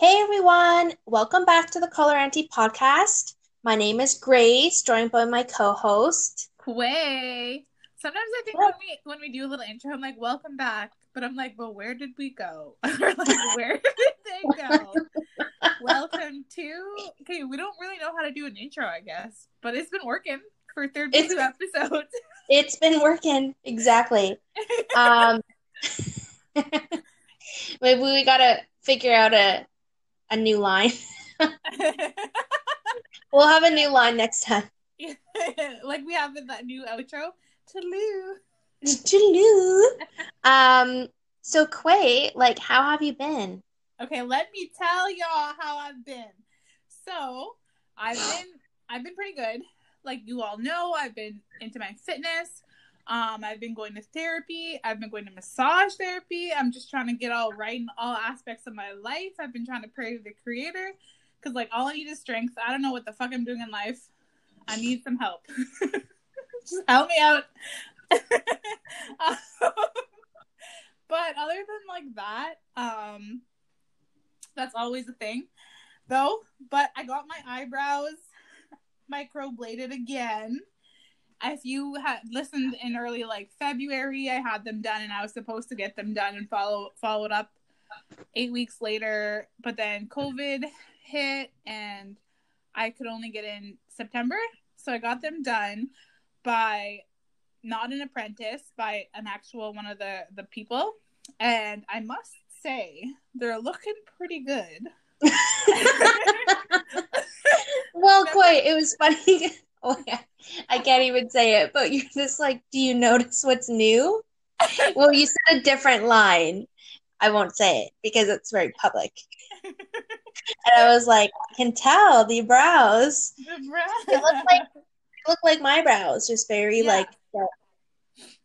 Hey everyone, welcome back to the Color Auntie podcast. My name is Grace, joined by my co-host. Way. Sometimes I think when we when we do a little intro, I'm like, "Welcome back," but I'm like, "But where did we go? or like, where did they go?" Welcome to. Okay, we don't really know how to do an intro, I guess, but it's been working for thirty two episodes. It's been working exactly. Um, maybe we gotta figure out a a new line. We'll have a new line next time. like we have in that new outro. Taloo. Toodaloo. um. So Quay, like, how have you been? Okay, let me tell y'all how I've been. So I've been I've been pretty good. Like you all know, I've been into my fitness. Um, I've been going to therapy. I've been going to massage therapy. I'm just trying to get all right in all aspects of my life. I've been trying to pray to the creator because like all I need is strength. I don't know what the fuck I'm doing in life. I need some help. just help me out. Um, but other than like that, um, that's always a thing, though. But I got my eyebrows microbladed again. If you had listened in early like February, I had them done, and I was supposed to get them done and follow followed up eight weeks later. But then COVID hit, and I could only get in September, so I got them done by not an apprentice, by an actual one of the the people, and I must say they're looking pretty good. well, Quay, it was funny. Oh yeah, I can't even say it, but you're just like, do you notice what's new? Well, you said a different line. I won't say it because it's very public. And I was like, I can tell the brows. The brow- They look like they look like my brows, just very Yeah. like. Uh,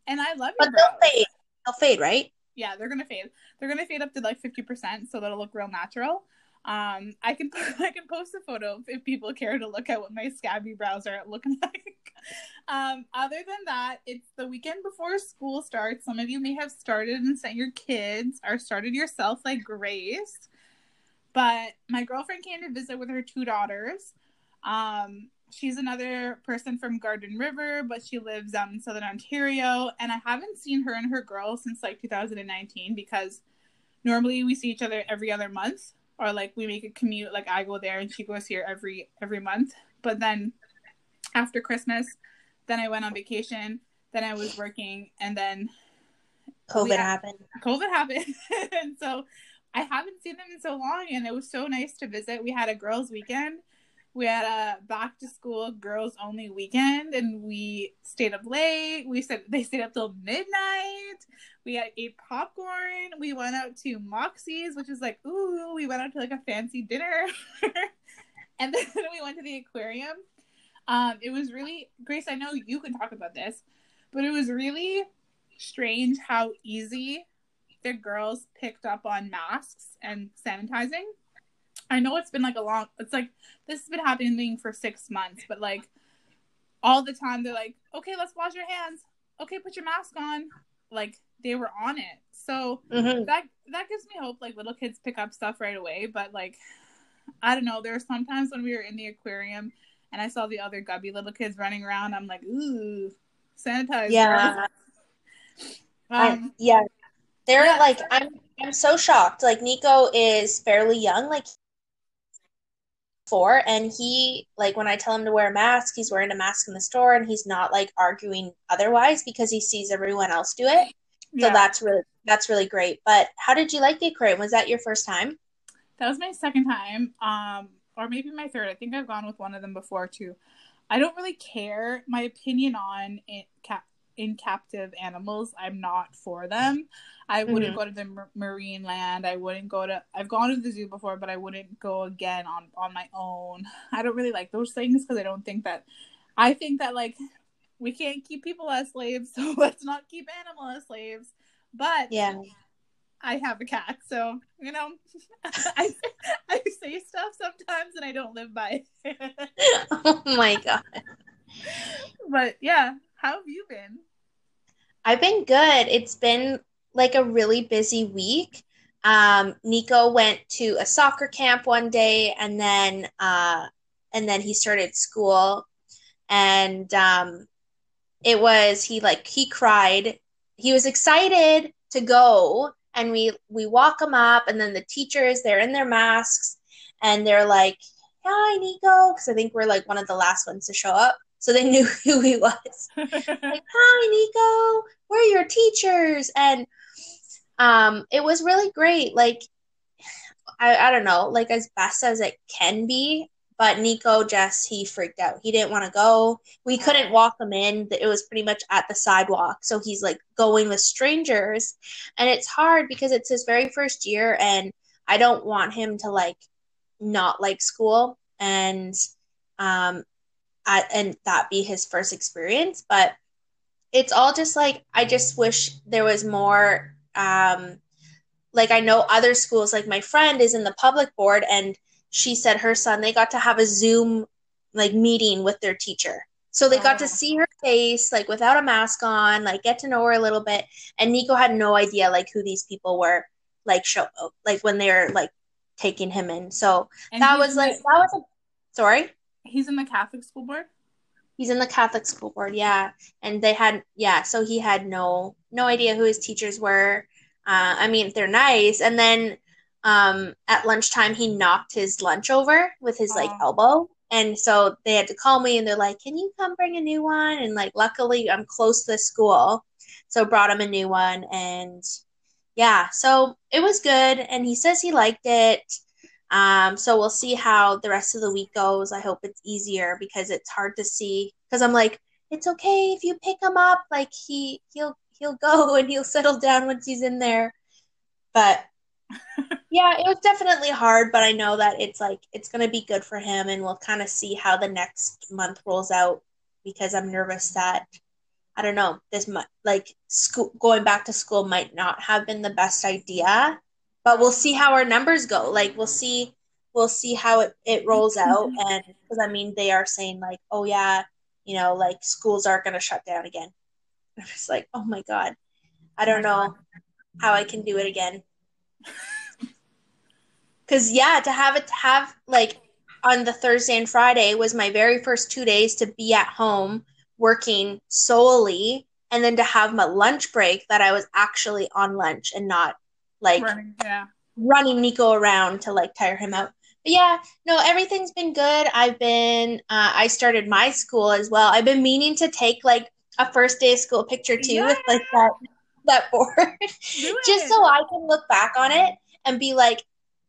and I love But your they'll fade. They'll fade, right? Yeah, they're gonna fade. They're gonna fade up to like fifty percent, so that'll look real natural. Um, I can I can post a photo if people care to look at what my scabby brows are looking like. Um, other than that, it's the weekend before school starts. Some of you may have started and sent your kids or started yourself, like Grace. But my girlfriend came to visit with her two daughters. Um, she's another person from Garden River, but she lives out in Southern Ontario. And I haven't seen her and her girls since like 2019 because normally we see each other every other month, or like we make a commute. Like I go there and she goes here every every month. But then after Christmas, then I went on vacation. Then I was working, and then COVID happened. COVID happened. and so I haven't seen them in so long and it was so nice to visit. We had a girls' weekend. We had a back to school girls only weekend and we stayed up late. We said they stayed up till midnight. We had ate popcorn. We went out to Moxie's, which is like, ooh, we went out to like a fancy dinner. and then we went to the aquarium. Um, it was really Grace, I know you can talk about this, but it was really strange how easy the girls picked up on masks and sanitizing. I know it's been like a long it's like this has been happening for six months, but like all the time they're like, Okay, let's wash your hands. Okay, put your mask on. Like they were on it. So hmm that that gives me hope like little kids pick up stuff right away. But like I don't know, there were sometimes when we were in the aquarium and I saw the other gubby little kids running around, I'm like, ooh, sanitize. Yeah. girls." I, Um, yeah. They're yeah. like I'm I'm so shocked. Like Nico is fairly young, like four, and he like when I tell him to wear a mask, he's wearing a mask in the store and he's not like arguing otherwise because he sees everyone else do it. So yeah. that's really that's really great. But how did you like the aquarium? Was that your first time? That was my second time, um, or maybe my third. I think I've gone with one of them before too. I don't really care. My opinion on it, ca- in captive animals. I'm not for them. I wouldn't mm-hmm. go to the marine land. I wouldn't go to. I've gone to the zoo before, but I wouldn't go again on on my own. I don't really like those things because I don't think that. I think that like we can't keep people as slaves, so let's not keep animals as slaves. But yeah, I have a cat, so you know, I I say stuff sometimes and I don't live by. it. oh my god! But yeah, how have you been? I've been good. It's been like a really busy week. Um, Nico went to a soccer camp one day, and then uh, and then he started school, and um, it was he like he cried. He was excited to go, and we we walk him up, and then the teachers they're in their masks, and they're like, "Hi, Nico," because I think we're like one of the last ones to show up so they knew who he was. like, hi, Nico, we're your teachers, and um, it was really great. Like, I, I don't know, like as best as it can be. But Nico just he freaked out. He didn't want to go. We couldn't walk him in. It was pretty much at the sidewalk. So he's like going with strangers. And it's hard because it's his very first year and I don't want him to like not like school. And um at, and that be his first experience. But it's all just like I just wish there was more. Um, like I know other schools, like my friend is in the public board, and she said her son they got to have a Zoom like meeting with their teacher. So they got to oh. see her face, like without a mask on, like get to know her a little bit. And Nico had no idea like who these people were, like show like when they were like taking him in. So and that was like that was a sorry. He's in the Catholic school board. He's in the Catholic school board, yeah. And they had, yeah. So he had no no idea who his teachers were. Uh, I mean, they're nice. And then um, at lunchtime, he knocked his lunch over with his like elbow, and so they had to call me, and they're like, "Can you come bring a new one?" And like, luckily, I'm close to the school, so brought him a new one, and yeah, so it was good. And he says he liked it. Um, so we'll see how the rest of the week goes. I hope it's easier because it's hard to see. Because I'm like, it's okay if you pick him up. Like he he'll he'll go and he'll settle down once he's in there. But yeah, it was definitely hard, but I know that it's like it's gonna be good for him, and we'll kind of see how the next month rolls out because I'm nervous that I don't know this much like school going back to school might not have been the best idea but we'll see how our numbers go. Like we'll see we'll see how it, it rolls mm-hmm. out and because I mean they are saying like, oh yeah, you know, like schools aren't gonna shut down again. I'm just like, oh my god. I don't know how I can do it again. Cause yeah, to have it to have like on the Thursday and Friday was my very first two days to be at home working solely and then to have my lunch break that I was actually on lunch and not like running, yeah. running Nico around to like tire him out. But yeah, no, everything's been good. I've been, uh, I started my school as well. I've been meaning to take like a first day of school picture too yeah. with like that that board, just so I can look back on it and be like,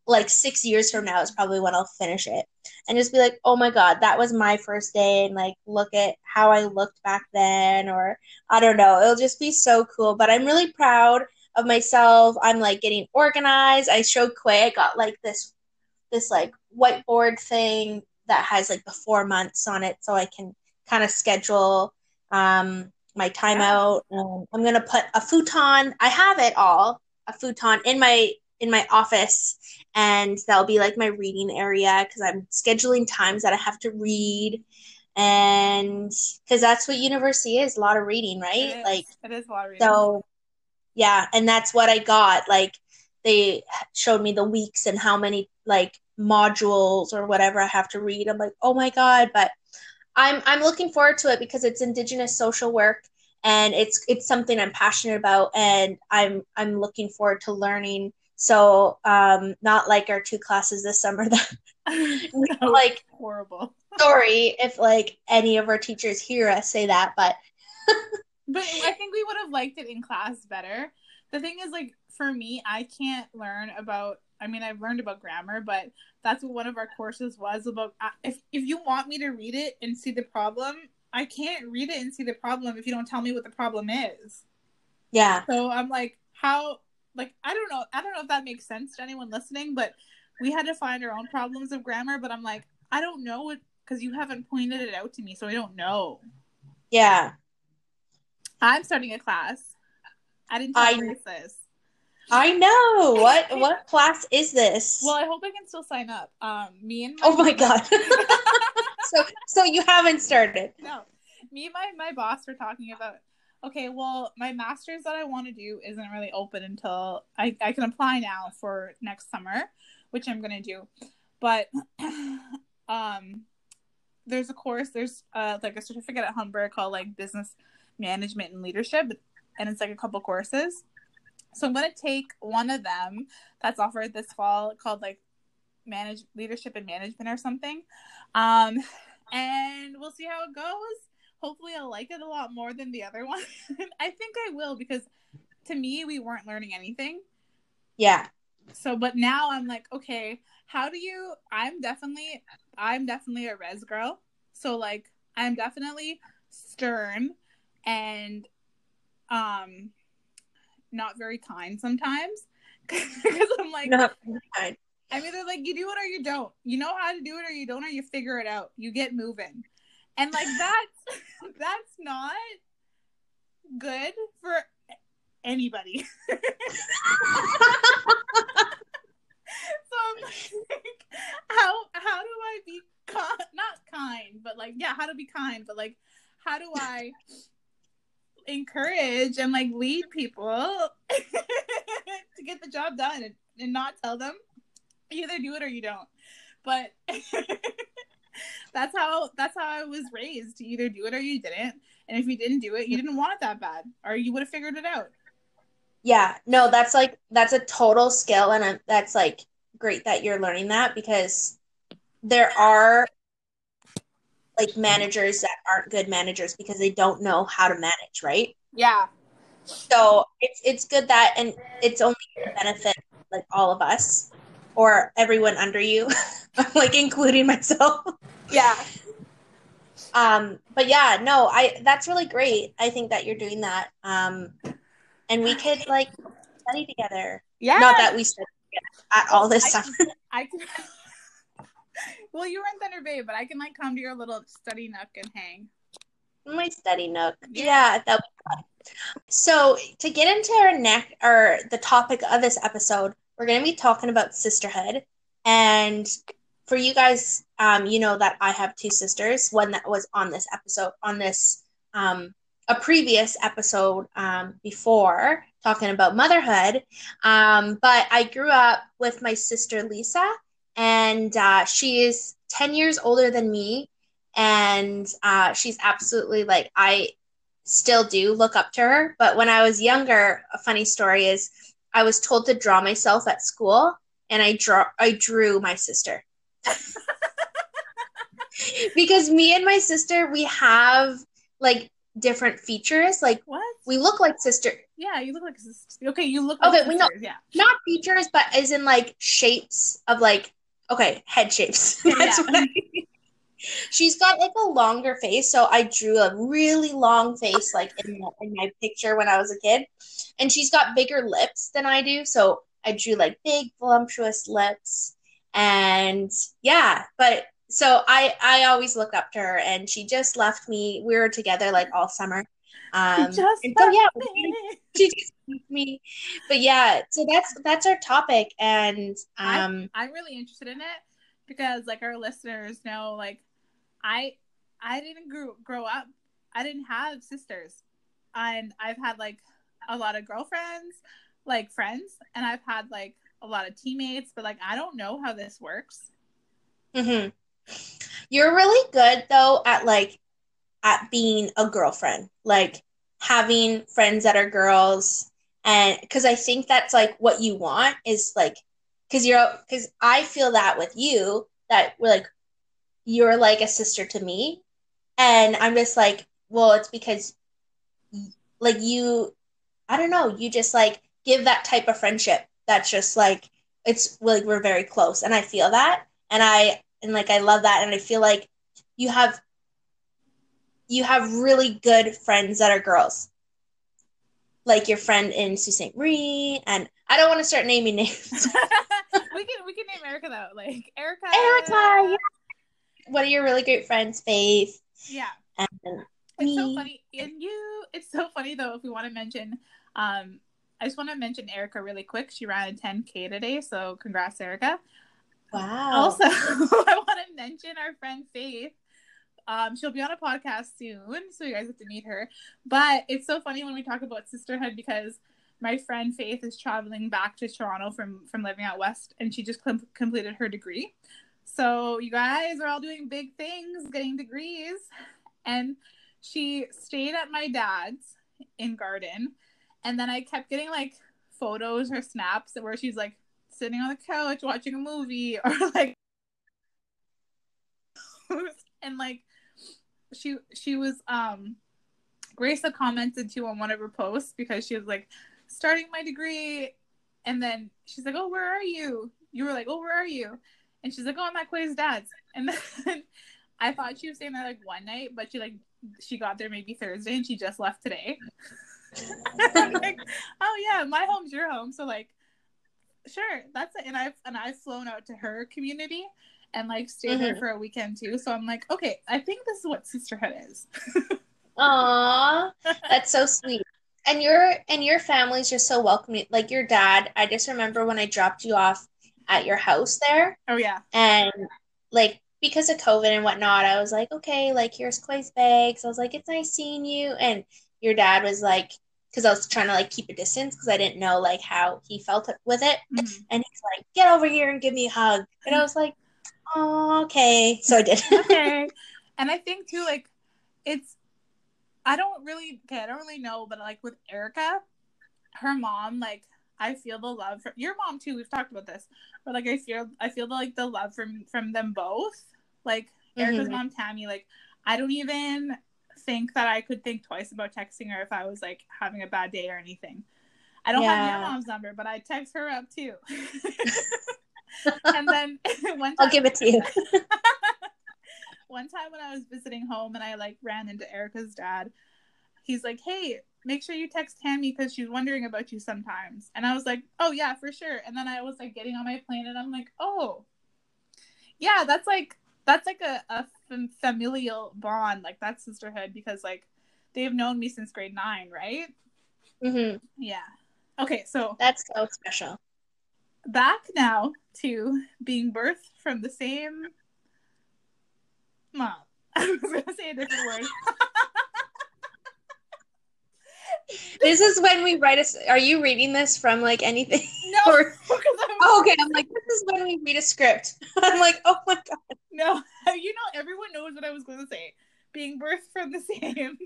like six years from now is probably when I'll finish it, and just be like, oh my god, that was my first day, and like look at how I looked back then, or I don't know, it'll just be so cool. But I'm really proud of myself. I'm like getting organized. I showed Quay. I got like this this like whiteboard thing that has like the four months on it, so I can kind of schedule um, my timeout. Um, I'm gonna put a futon. I have it all a futon in my in my office, and that'll be like my reading area because I'm scheduling times that I have to read and because that's what university is a lot of reading right like it is a lot of reading so yeah and that's what i got like they showed me the weeks and how many like modules or whatever i have to read. I'm like oh my god but i'm i'm looking forward to it because it's indigenous social work and it's it's something i'm passionate about and i'm i'm looking forward to learning. So um not like our two classes this summer that like horrible. sorry if like any of our teachers hear us say that but but I think we would have liked it in class better. The thing is, like, for me, I can't learn about. I mean, I've learned about grammar, but that's what one of our courses was about. If if you want me to read it and see the problem, I can't read it and see the problem if you don't tell me what the problem is. Yeah. So I'm like, how? Like, I don't know. I don't know if that makes sense to anyone listening, but we had to find our own problems of grammar. But I'm like, I don't know what because you haven't pointed it out to me, so I don't know. Yeah. I'm starting a class. I didn't tell I- this. I know. What what class is this? Well, I hope I can still sign up. Um, me and oh my god. so so you haven't started. no, me and my my boss were talking about. Okay, well, my master's that I want to do isn't really open until I I can apply now for next summer, which I'm gonna do. But um, there's a course. There's uh like a certificate at Humber called like business management and leadership, and it's like a couple courses. So I'm gonna take one of them that's offered this fall called like manage leadership and management or something. Um, and we'll see how it goes. Hopefully, I'll like it a lot more than the other one. I think I will because to me, we weren't learning anything. Yeah. So, but now I'm like, okay, how do you? I'm definitely, I'm definitely a res girl. So, like, I'm definitely stern and, um, not very kind sometimes because I'm like, No, fine. I'm either like you do it or you don't. You know how to do it or you don't, or you figure it out. You get moving, and like that's that's not good for anybody. so I'm like, how how do I be not kind, but like yeah, how to be kind, but like how do I encourage and like lead people to get the job done and, and not tell them either do it or you don't. But that's how that's how I was raised. You either do it or you didn't. And if you didn't do it, you didn't want it that bad, or you would have figured it out. Yeah, no, that's like that's a total skill, and that's like great that you're learning that because there are like managers that aren't good managers because they don't know how to manage, right? Yeah. So it's it's good that, and it's only benefit like all of us or everyone under you, like including myself. Yeah. Um, but yeah, no, I that's really great. I think that you're doing that. Um, and we could like study together. Yeah. Not that we study together at all this I time. I can. Well, you were in Thunder Bay, but I can like come to your little study nook and hang. My study nook. Yeah. Yeah, that would fun. So to get into our neck or the topic of this episode, we're gonna be talking about sisterhood. And for you guys, um, you know that I have two sisters, one that was on this episode on this um a previous episode um, before talking about motherhood. Um, but I grew up with my sister Lisa, and uh, she is 10 years older than me. And uh, she's absolutely like, I still do look up to her. But when I was younger, a funny story is I was told to draw myself at school, and I draw I drew my sister. because me and my sister, we have like different features. Like What? we look like sister, Yeah, you look like sister. Okay, you look like Okay, we know- Yeah. not features, but as in like shapes of like okay, head shapes. That's Yeah. what I mean. She's got like a longer face, so I drew a really long face like in, the, in my picture when I was a kid. And she's got bigger lips than I do, so I drew like big voluptuous lips. And yeah, but so I I always look up to her and she just left me. We were together like all summer. Um Just so yeah, she just me. But yeah, so that's that's our topic and I- um I'm really interested in it because like our listeners know like I I didn't grow grow up I didn't have sisters and I've had like a lot of girlfriends like friends and I've had like a lot of teammates but like I don't know how this works. Mm-hmm. you're really good though at like at being a girlfriend. Like having friends that are girls and because I think that's like what you want is like because you're because I feel that with you that we're like you're like a sister to me. And I'm just like well it's because like you I don't know you just like give that type of friendship that's just like it's like we're very close. And I feel that. And I and like I love that. And I feel like you have you have really good friends that are girls. Like your friend in Sault Ste. Marie, and I don't want to start naming names. we can we can name Erica though, like Erica. Erica, yeah. One of your really great friends, Faith. Yeah. And It's so funny, and you. It's so funny though. If we want to mention, um, I just want to mention Erica really quick. She ran a 10k today, so congrats, Erica. Wow. Also, I want to mention our friend Faith. Um, she'll be on a podcast soon, so you guys have to meet her. But it's so funny when we talk about sisterhood because my friend Faith is traveling back to Toronto from from living out west, and she just com- completed her degree. So you guys are all doing big things, getting degrees, and she stayed at my dad's in Garden, and then I kept getting like photos or snaps where she's like sitting on the couch watching a movie or like and like she she was um Grace had commented too on one of her posts because she was like starting my degree and then she's like, Oh, where are you? You were like, Oh, where are you? And she's like, Oh, I'm at Quay's dad's. And then I thought she was staying there like one night, but she like she got there maybe Thursday and she just left today. Like, oh yeah, my home's your home. So like sure, that's it. And I've and I've flown out to her community and like stayed there Mhm. for a weekend too. So I'm like, okay, I think this is what sisterhood is. Aw, that's so sweet. And your and your family's just so welcoming. Like your dad, I just remember when I dropped you off at your house there, Oh yeah. and like because of COVID and whatnot, I was like, okay, like here's Quay's bags. I was like, it's nice seeing you. And your dad was like, because I was trying to like keep a distance because I didn't know like how he felt with it. Mhm. And he's like, get over here and give me a hug. And I was like, oh, okay. So I did. okay. And I think too, like, it's I don't really okay, I don't really know, but like with Erica, her mom, like I feel the love from your mom too. We've talked about this, but like I feel I feel the, like the love from from them both. Like Erica's Mhm. mom, Tammy. Like I don't even think that I could think twice about texting her if I was like having a bad day or anything. I don't have your mom's number, but I text her up too. and then one time, I'll give it to you. one time when I was visiting home and I like ran into Erica's dad, he's like, "Hey, make sure you text Tammy because she's wondering about you sometimes." And I was like, "Oh yeah, for sure." And then I was like getting on my plane and I'm like, "Oh, yeah, that's like that's like a, a fam- familial bond, like that's sisterhood because like they've known me since grade nine, right? hmm Yeah. Okay, so That's so special. Back now to being birthed from the same mom. I was gonna say a different word. This is when we write a. Are you reading this from like anything? No, Or- Oh, okay, I'm like, this is when we read a script. I'm like, oh my god. no. You know, everyone knows what I was gonna say. Being birthed from the same.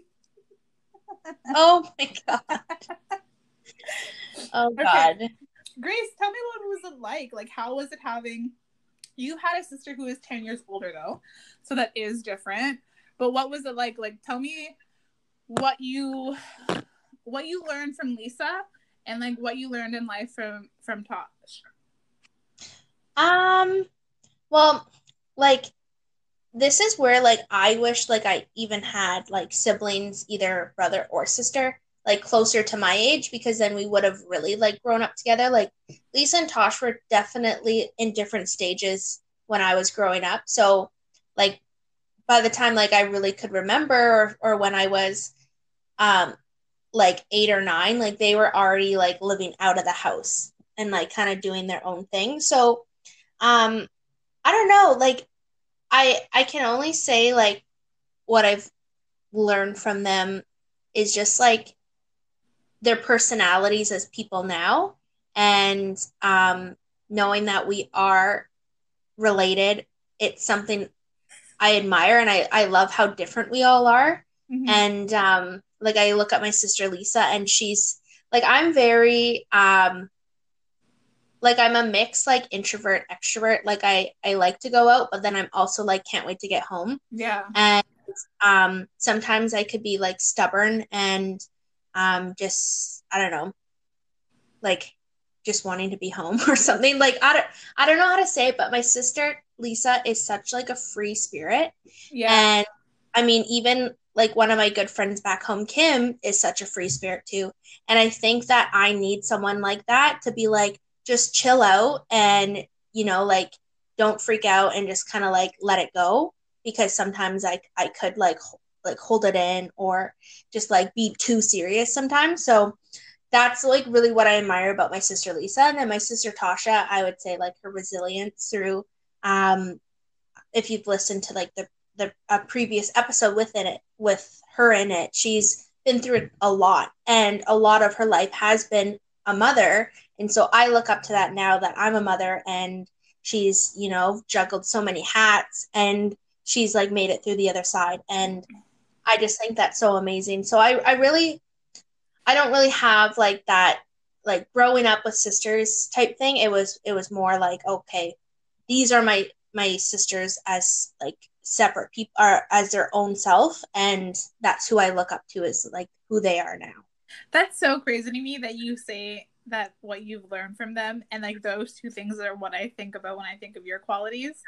Oh my god. Oh Okay. Grace, tell me what was it like? Like, how was it having? You had a sister who is ten years older though, so that is different. But what was it like? Like, tell me what you what you learned from Lisa and like what you learned in life from from Tosh. Um, well, like this is where like I wish like I even had like siblings, either brother or sister, like closer to my age because then we would have really like grown up together. Like Lisa and Tosh were definitely in different stages when I was growing up. So like by the time like I really could remember or, or when I was um like 8 or 9, like they were already like living out of the house and like kind of doing their own thing. So um i don't know like i i can only say like what i've learned from them is just like their personalities as people now and um knowing that we are related it's something i admire and i i love how different we all are Mhm. and um like i look at my sister lisa and she's like i'm very um like i'm a mix like introvert extrovert like i i like to go out but then i'm also like can't wait to get home yeah. and um sometimes i could be like stubborn and um just i don't know like just wanting to be home or something like i don't i don't know how to say it but my sister lisa is such like a free spirit Yeah. and I mean, even like one of my good friends back home, Kim, is such a free spirit too. And I think that I need someone like that to be like, just chill out and, you know, like don't freak out and just kind of like let it go because sometimes I I could like like hold it in or just like be too serious sometimes. So that's like really what I admire about my sister Lisa and then my sister Tasha. I would say like her resilience through um if you've listened to like the the a previous episode within it with her in it, she's been through a lot and a lot of her life has been a mother and so I look up to that now that I'm a mother and she's you know juggled so many hats and she's like made it through the other side and i just think that's so amazing so i, I really i don't really have like that like growing up with sisters type thing it was it was more like okay these are my my sisters as like separate people are as their own self and that's who i look up to is like who they are now that's so crazy to me that you say that what you've learned from them and like those two things are what I think about when I think of your qualities.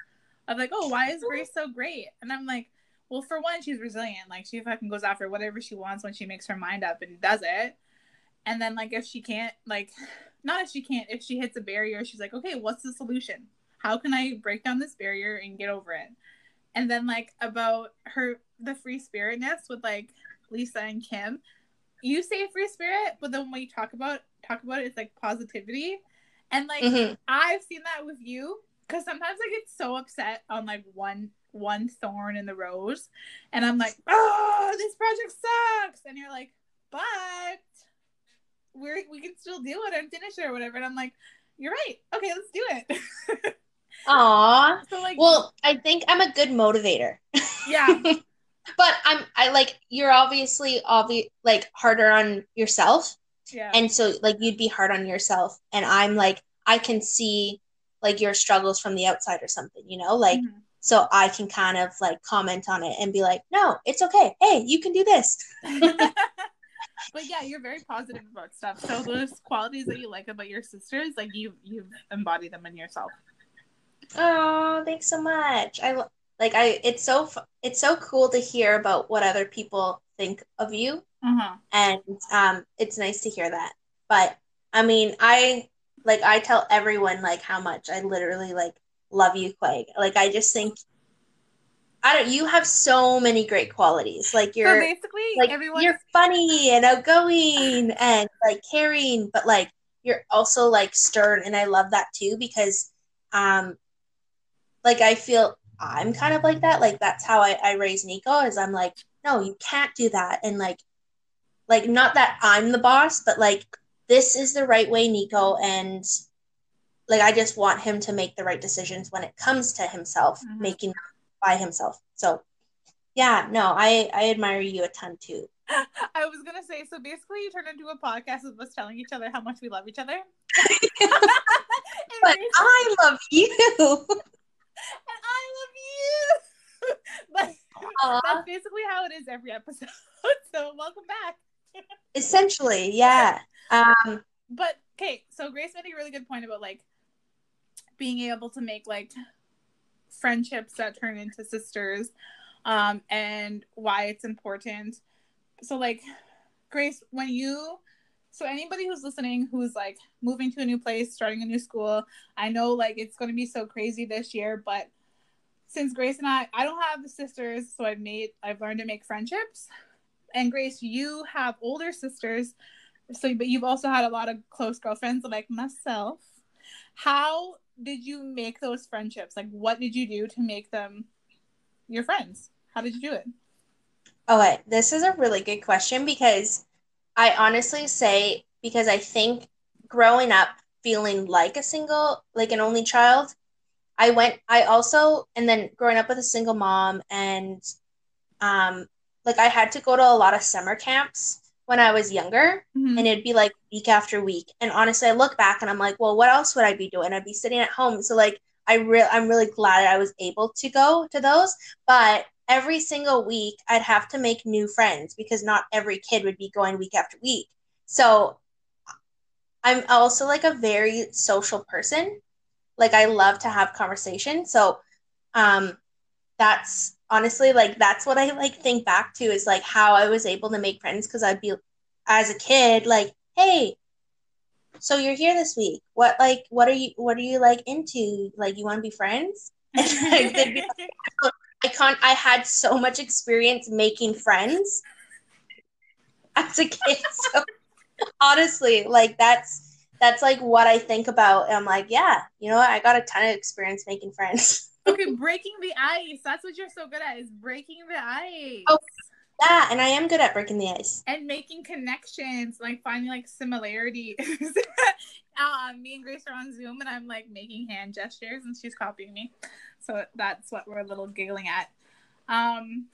Of like, oh, why is Grace so great? And I'm like, well, for one, she's resilient. Like she fucking goes after whatever she wants when she makes her mind up and does it. And then like if she can't, like, not if she can't, if she hits a barrier, she's like, okay, what's the solution? How can I break down this barrier and get over it? And then like about her the free spiritness with like Lisa and Kim, you say free spirit, but then when you talk about talk about it, it's like positivity. And like mm-hmm. I've seen that with you because sometimes I get so upset on like one one thorn in the rose, and I'm like, oh, this project sucks, and you're like, but we're we can still do it and finish it or whatever, and I'm like, you're right, okay, let's do it. Aw. So like, well, I think I'm a good motivator. Yeah. but I'm I like you're obviously obvious like harder on yourself. Yeah. And so like you'd be hard on yourself and I'm like I can see like your struggles from the outside or something, you know? Like mm-hmm. So I can kind of like comment on it and be like, "No, it's okay. Hey, you can do this." but yeah, you're very positive about stuff. So those qualities that you like about your sisters, like you you've embodied them in yourself. Oh, thanks so much. I like I it's so it's so cool to hear about what other people think of you uh-huh. and um it's nice to hear that but i mean i like i tell everyone like how much i literally like love you quag like i just think I don't. You have so many great qualities. Like you're so basically like everyone. You're funny and outgoing and like caring, but like you're also like stern, and I love that too because, um, like I feel I'm kind of like that. Like that's how I, I raise Nico is I'm like, no, you can't do that. And like like not that I'm the boss, but like this is the right way, Nico. And like I just want him to make the right decisions when it comes to himself, mm-hmm. making by himself. So yeah, no, I I admire you a ton too. I was gonna say, so basically, you turned into a podcast of us telling each other how much we love each other. but I love you. and I love you. but that's basically how it is every episode. so welcome back. Essentially, yeah. Um, but okay, so Grace made a really good point about like being able to make like friendships that turn into sisters, um, and why it's important. So like Grace, when you so anybody who's listening who's like moving to a new place, starting a new school, I know like it's going to be so crazy this year, but since Grace and I, I don't have the sisters, so I've made, I've learned to make friendships. And Grace, you have older sisters, so but you've also had a lot of close girlfriends like myself. How did you make those friendships? Like, what did you do to make them your friends? How did you do it? Okay, this is a really good question because I honestly say because I think growing up feeling like a single, like an only child, I went I also and then growing up with a single mom and um like I had to go to a lot of summer camps when I was younger mm-hmm. and it'd be like week after week. And honestly I look back and I'm like, well, what else would I be doing? I'd be sitting at home. So like I real I'm really glad I was able to go to those, but every single week I'd have to make new friends because not every kid would be going week after week. So I'm also like a very social person. Like I love to have conversation. So um that's honestly, like that's what I like think back to is like how I was able to make friends because I'd be as a kid like, hey, so you're here this week. What like what are you what are you like into? Like you want to be friends? I can't I had so much experience making friends as a kid. So honestly, like that's that's like what I think about. I'm like, yeah, you know what? I got a ton of experience making friends. okay, breaking the ice. That's what you're so good at is breaking the ice. Oh, yeah, and I am good at breaking the ice. And making connections, like finding like similarities. um, me and Grace are on Zoom and I'm like making hand gestures and she's copying me. So that's what we're a little giggling at. Um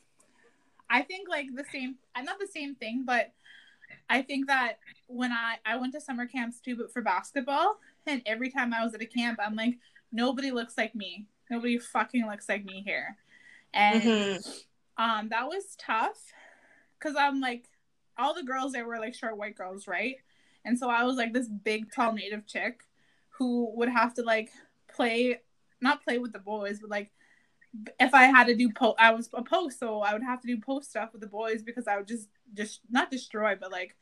I think like the same I'm not the same thing, but I think that when I I went to summer camps too, but for basketball, and every time I was at a camp, I'm like, nobody looks like me. Nobody fucking looks like me here. And mm-hmm. um that was tough because I'm like all the girls there were like short white girls, right? And so I was like this big tall native chick who would have to like play not play with the boys, but like if I had to do post, I was a post, so I would have to do post stuff with the boys because I would just just not destroy, but like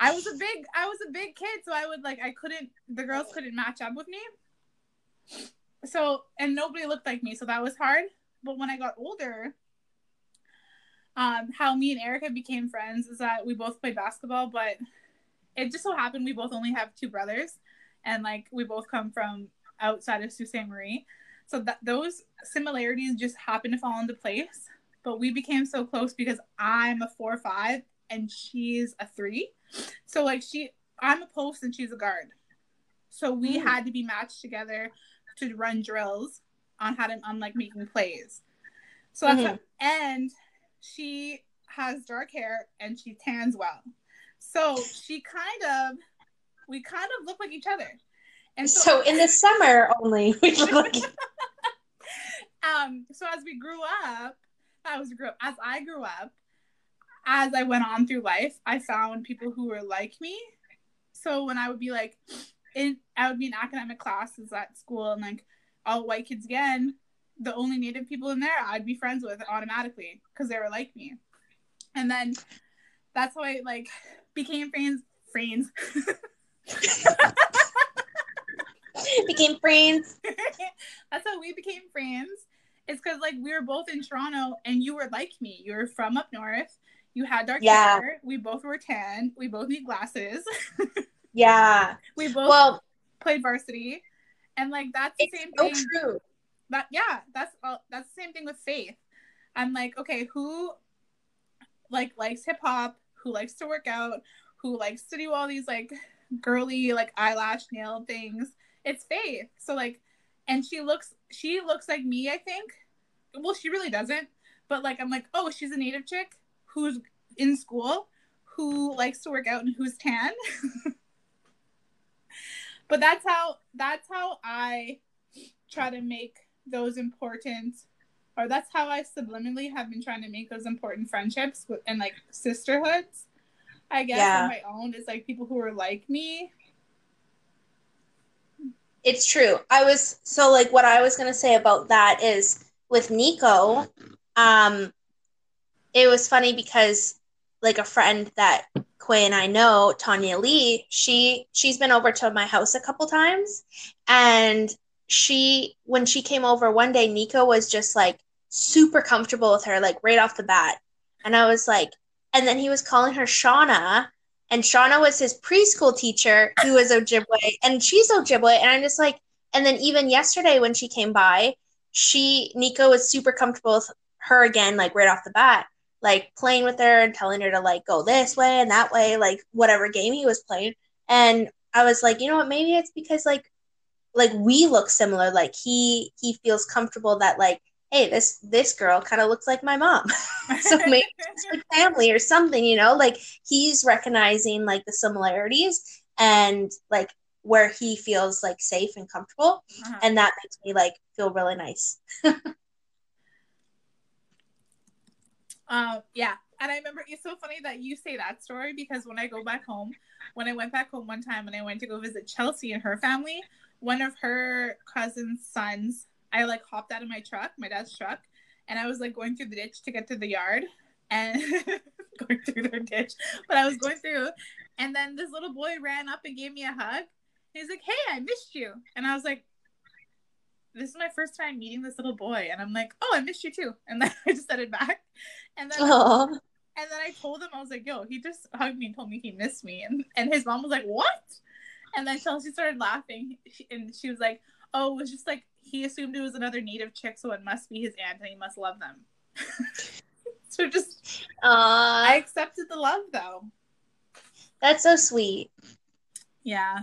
I was a big I was a big kid, so I would like I couldn't the girls couldn't match up with me. So and nobody looked like me, so that was hard. But when I got older, um, how me and Erica became friends is that we both played basketball, but it just so happened we both only have two brothers, and like we both come from outside of Sault Ste. Marie. So that those similarities just happened to fall into place. But we became so close because I'm a four five and she's a three. So like she I'm a post and she's a guard. So we mm. had to be matched together to run drills on how to on like making plays. So that's mm-hmm. and she has dark hair and she tans well. So she kind of, we kind of look like each other. And so, so in the summer only, we look like. um. So as we grew up, I was grew up, as I grew up, as I went on through life, I found people who were like me. So when I would be like, in, I would be in academic classes at school, and like all white kids again, the only native people in there I'd be friends with automatically because they were like me. And then that's how I like became friends friends. became friends. that's how we became friends. It's because like we were both in Toronto and you were like me. You were from up north. You had dark yeah. hair. We both were tan. We both need glasses. yeah. We both well played varsity. And like that's the same so thing. True that yeah, that's all, that's the same thing with faith. I'm like, okay, who like likes hip hop, who likes to work out, who likes to do all these like girly like eyelash nail things. It's Faith. So like and she looks she looks like me, I think. Well, she really doesn't. But like I'm like, oh, she's a native chick who's in school, who likes to work out and who's tan. but that's how that's how I try to make those important or that's how I subliminally have been trying to make those important friendships with, and like sisterhoods. I guess yeah. on my own is like people who are like me. It's true. I was so like what I was gonna say about that is with Nico, um, it was funny because like a friend that Quay and I know, Tanya Lee, she she's been over to my house a couple times, and she when she came over one day, Nico was just like super comfortable with her, like right off the bat. And I was like, and then he was calling her Shauna, and Shauna was his preschool teacher who was Ojibwe, and she's Ojibwe. And I'm just like, and then even yesterday when she came by, she Nico was super comfortable with her again, like right off the bat, like playing with her and telling her to like go this way and that way, like whatever game he was playing. And I was like, you know what, maybe it's because like like we look similar. Like he he feels comfortable that like hey this this girl kind of looks like my mom. So maybe it's like family or something you know? Like he's recognizing like the similarities and like where he feels like safe and comfortable. Uh-huh. and that makes me like feel really nice um yeah. And i remember it's so funny that you say that story because when i go back home when i went back home one time and i went to go visit chelsea and her family one of her cousin's sons, I like hopped out of my truck, my dad's truck, and I was like going through the ditch to get to the yard and going through their ditch, but I was going through, and then this little boy ran up and gave me a hug. He's like, "Hey, I missed you," and I was like, "This is my first time meeting this little boy," and I'm like, "Oh, I missed you too," and then I just said it back, and then Aw. and then I told him I was like, "Yo, he just hugged me and told me he missed me," and and his mom was like, "What?" And then Chelsea started laughing, and she was like, "Oh, it was just like he assumed it was another native chick, so it must be his aunt, and he must love them." so just I accepted the love though. That's so sweet. Yeah.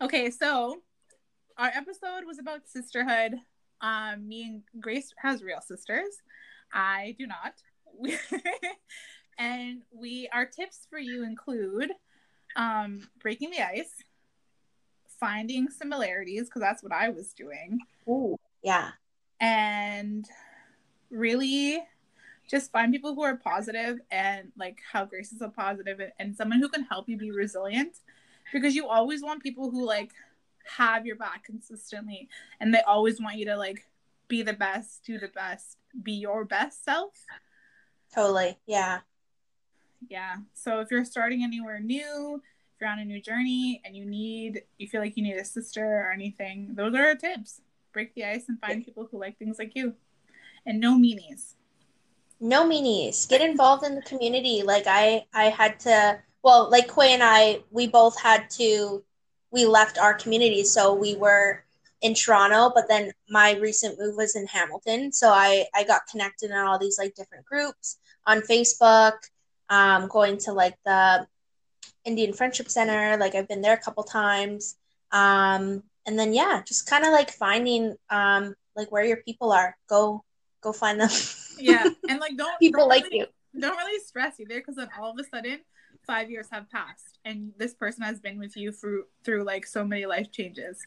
Okay, so our episode was about sisterhood. Um, me and Grace has real sisters. I do not. We- and we our tips for you include um, breaking the ice, finding similarities because that's what I was doing, Ooh. Yeah. and really just find people who are positive and like how Grace is a positive and, and someone who can help you be resilient because you always want people who like have your back consistently and they always want you to like be the best, do the best, be your best self. Totally. Yeah. Yeah. So if you're starting anywhere new, if you're on a new journey and you need you feel like you need a sister or anything, those are our tips. Break the ice and find people who like things like you. And no meanies. no meanies get involved in the community like i i had to well like quay and i we both had to we left our community. So we were in toronto but then my recent move was in hamilton. So i i got connected in all these like different groups on facebook um going to like the indian friendship center. Like i've been there a couple times. Um and then yeah just kind of like finding um like where your people are. Go go find them. Yeah. And like don't people don't like really- you. don't really stress either because then all of a sudden five years have passed and this person has been with you through through like so many life changes.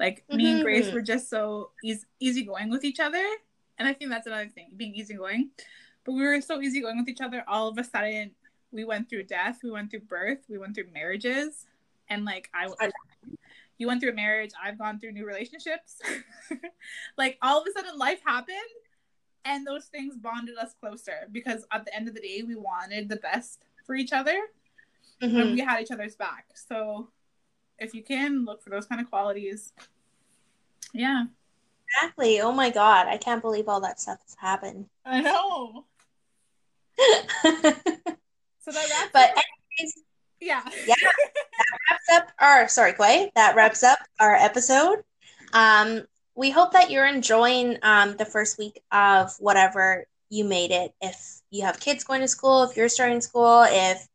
Like me and grace Mhm. were just so easy easygoing with each other. And i think that's another thing being easygoing. But we were so easygoing with each other. All of a sudden we went through death we went through birth we went through marriages. And like i I- you went through a marriage i've gone through new relationships. Like all of a sudden life happened and those things bonded us closer because at the end of the day we wanted the best for each other Mhm. and we had each other's back so if you can look for those kind of qualities yeah Exactly. Oh my God. I can't believe all that stuff has happened. i know so that wraps up, anyways, yeah Yeah. That wraps up our sorry, Quay. That wraps up our episode. Um, we hope that you're enjoying um the first week of whatever you made it. If you have kids going to school, if you're starting school, if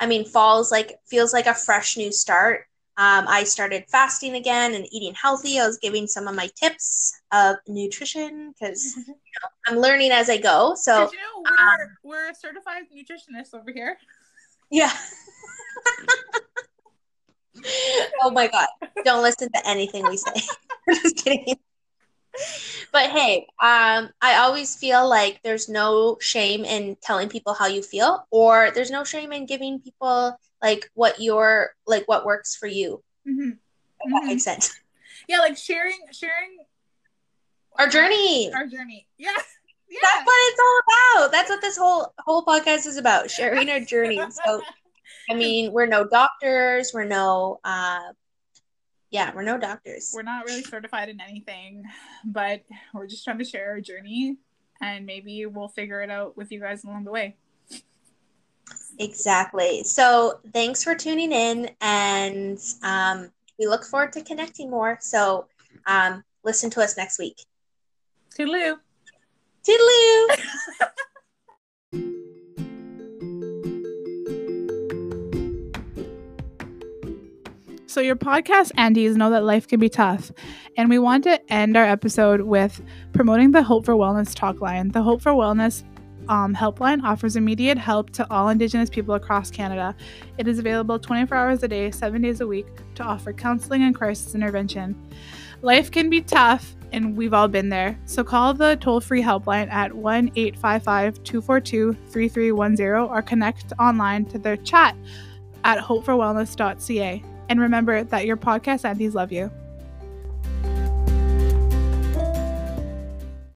I mean fall's like feels like a fresh new start. Um, I started fasting again and eating healthy. I was giving some of my tips of nutrition because I'm learning as I go. So you know we're we're certified nutritionists over here Yeah. oh my god. Don't listen to anything we say. Just kidding. But hey, um, I always feel like there's no shame in telling people how you feel, or there's no shame in giving people like what your like what works for you. Mhm. If that Mhm. makes sense. yeah like sharing sharing Our journey. our journey yeah yeah That's what it's all about. That's what this whole whole podcast is about, sharing our journey. So I mean, we're no doctors, we're no uh yeah, we're no doctors. we're not really certified in anything, but we're just trying to share our journey and maybe we'll figure it out with you guys along the way. Exactly. So thanks for tuning in, and um, we look forward to connecting more. So um, listen to us next week. Toodaloo. Toodaloo! So, your podcast aunties know that life can be tough. And we want to end our episode with promoting the Hope for Wellness talk line. The Hope for Wellness um, helpline offers immediate help to all Indigenous people across Canada. It is available 24 hours a day, seven days a week to offer counseling and crisis intervention. Life can be tough, and we've all been there. So call the toll free helpline at 1 855 242 3310 or connect online to their chat at hopeforwellness.ca. And remember that your podcast aunties love you.